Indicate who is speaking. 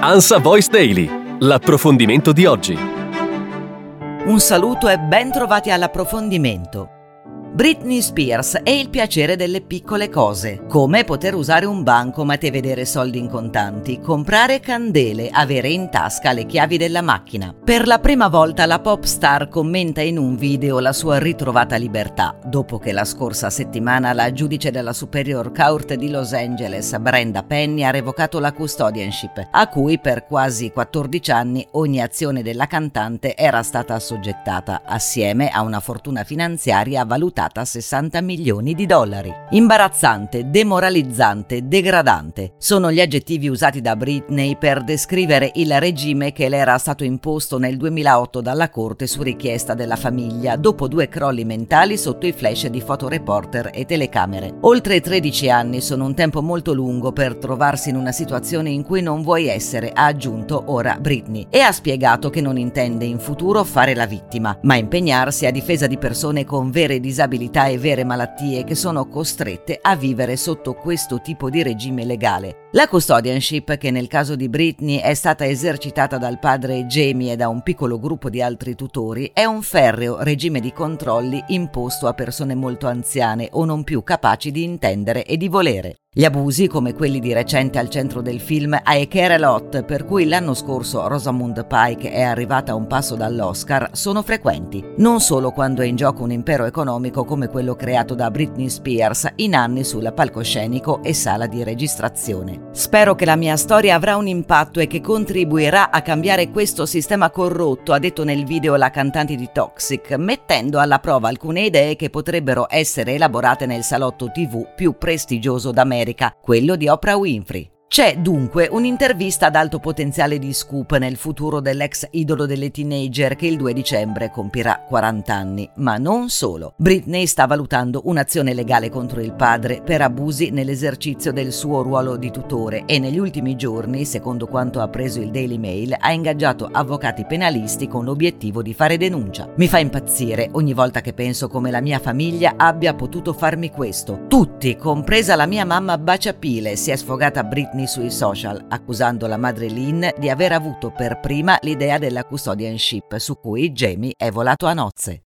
Speaker 1: Ansa Voice Daily, l'approfondimento di oggi.
Speaker 2: Un saluto e ben trovati all'approfondimento. Britney Spears è il piacere delle piccole cose, come poter usare un bancomat e vedere soldi in contanti, comprare candele, avere in tasca le chiavi della macchina. Per la prima volta la pop star commenta in un video la sua ritrovata libertà, dopo che la scorsa settimana la giudice della Superior Court di Los Angeles, Brenda Penny, ha revocato la custodianship, a cui per quasi 14 anni ogni azione della cantante era stata assoggettata, assieme a una fortuna finanziaria valutata valutata a 60 milioni di dollari. Imbarazzante, demoralizzante, degradante sono gli aggettivi usati da Britney per descrivere il regime che le era stato imposto nel 2008 dalla Corte su richiesta della famiglia dopo due crolli mentali sotto i flash di fotoreporter e telecamere. Oltre 13 anni sono un tempo molto lungo per trovarsi in una situazione in cui non vuoi essere, ha aggiunto ora Britney, e ha spiegato che non intende in futuro fare la vittima, ma impegnarsi a difesa di persone con vere disabilità disabilità e vere malattie che sono costrette a vivere sotto questo tipo di regime legale. La custodianship, che nel caso di Britney è stata esercitata dal padre Jamie e da un piccolo gruppo di altri tutori, è un ferreo regime di controlli imposto a persone molto anziane o non più capaci di intendere e di volere. Gli abusi, come quelli di recente al centro del film I Care a Lot, per cui l'anno scorso Rosamund Pike è arrivata a un passo dall'Oscar, sono frequenti, non solo quando è in gioco un impero economico come quello creato da Britney Spears in anni sul palcoscenico e sala di registrazione. Spero che la mia storia avrà un impatto e che contribuirà a cambiare questo sistema corrotto, ha detto nel video la cantante di Toxic, mettendo alla prova alcune idee che potrebbero essere elaborate nel salotto TV più prestigioso d'America America, quello di Oprah Winfrey. C'è dunque un'intervista ad alto potenziale di scoop nel futuro dell'ex idolo delle teenager che il 2 dicembre compirà 40 anni, ma non solo. Britney sta valutando un'azione legale contro il padre per abusi nell'esercizio del suo ruolo di tutore e negli ultimi giorni, secondo quanto ha preso il Daily Mail, ha ingaggiato avvocati penalisti con l'obiettivo di fare denuncia. Mi fa impazzire ogni volta che penso come la mia famiglia abbia potuto farmi questo. Tutti, compresa la mia mamma baciapile, si è sfogata Britney Britney sui social, accusando la madre Lynn di aver avuto per prima l'idea della custodianship su cui Jamie è volato a nozze.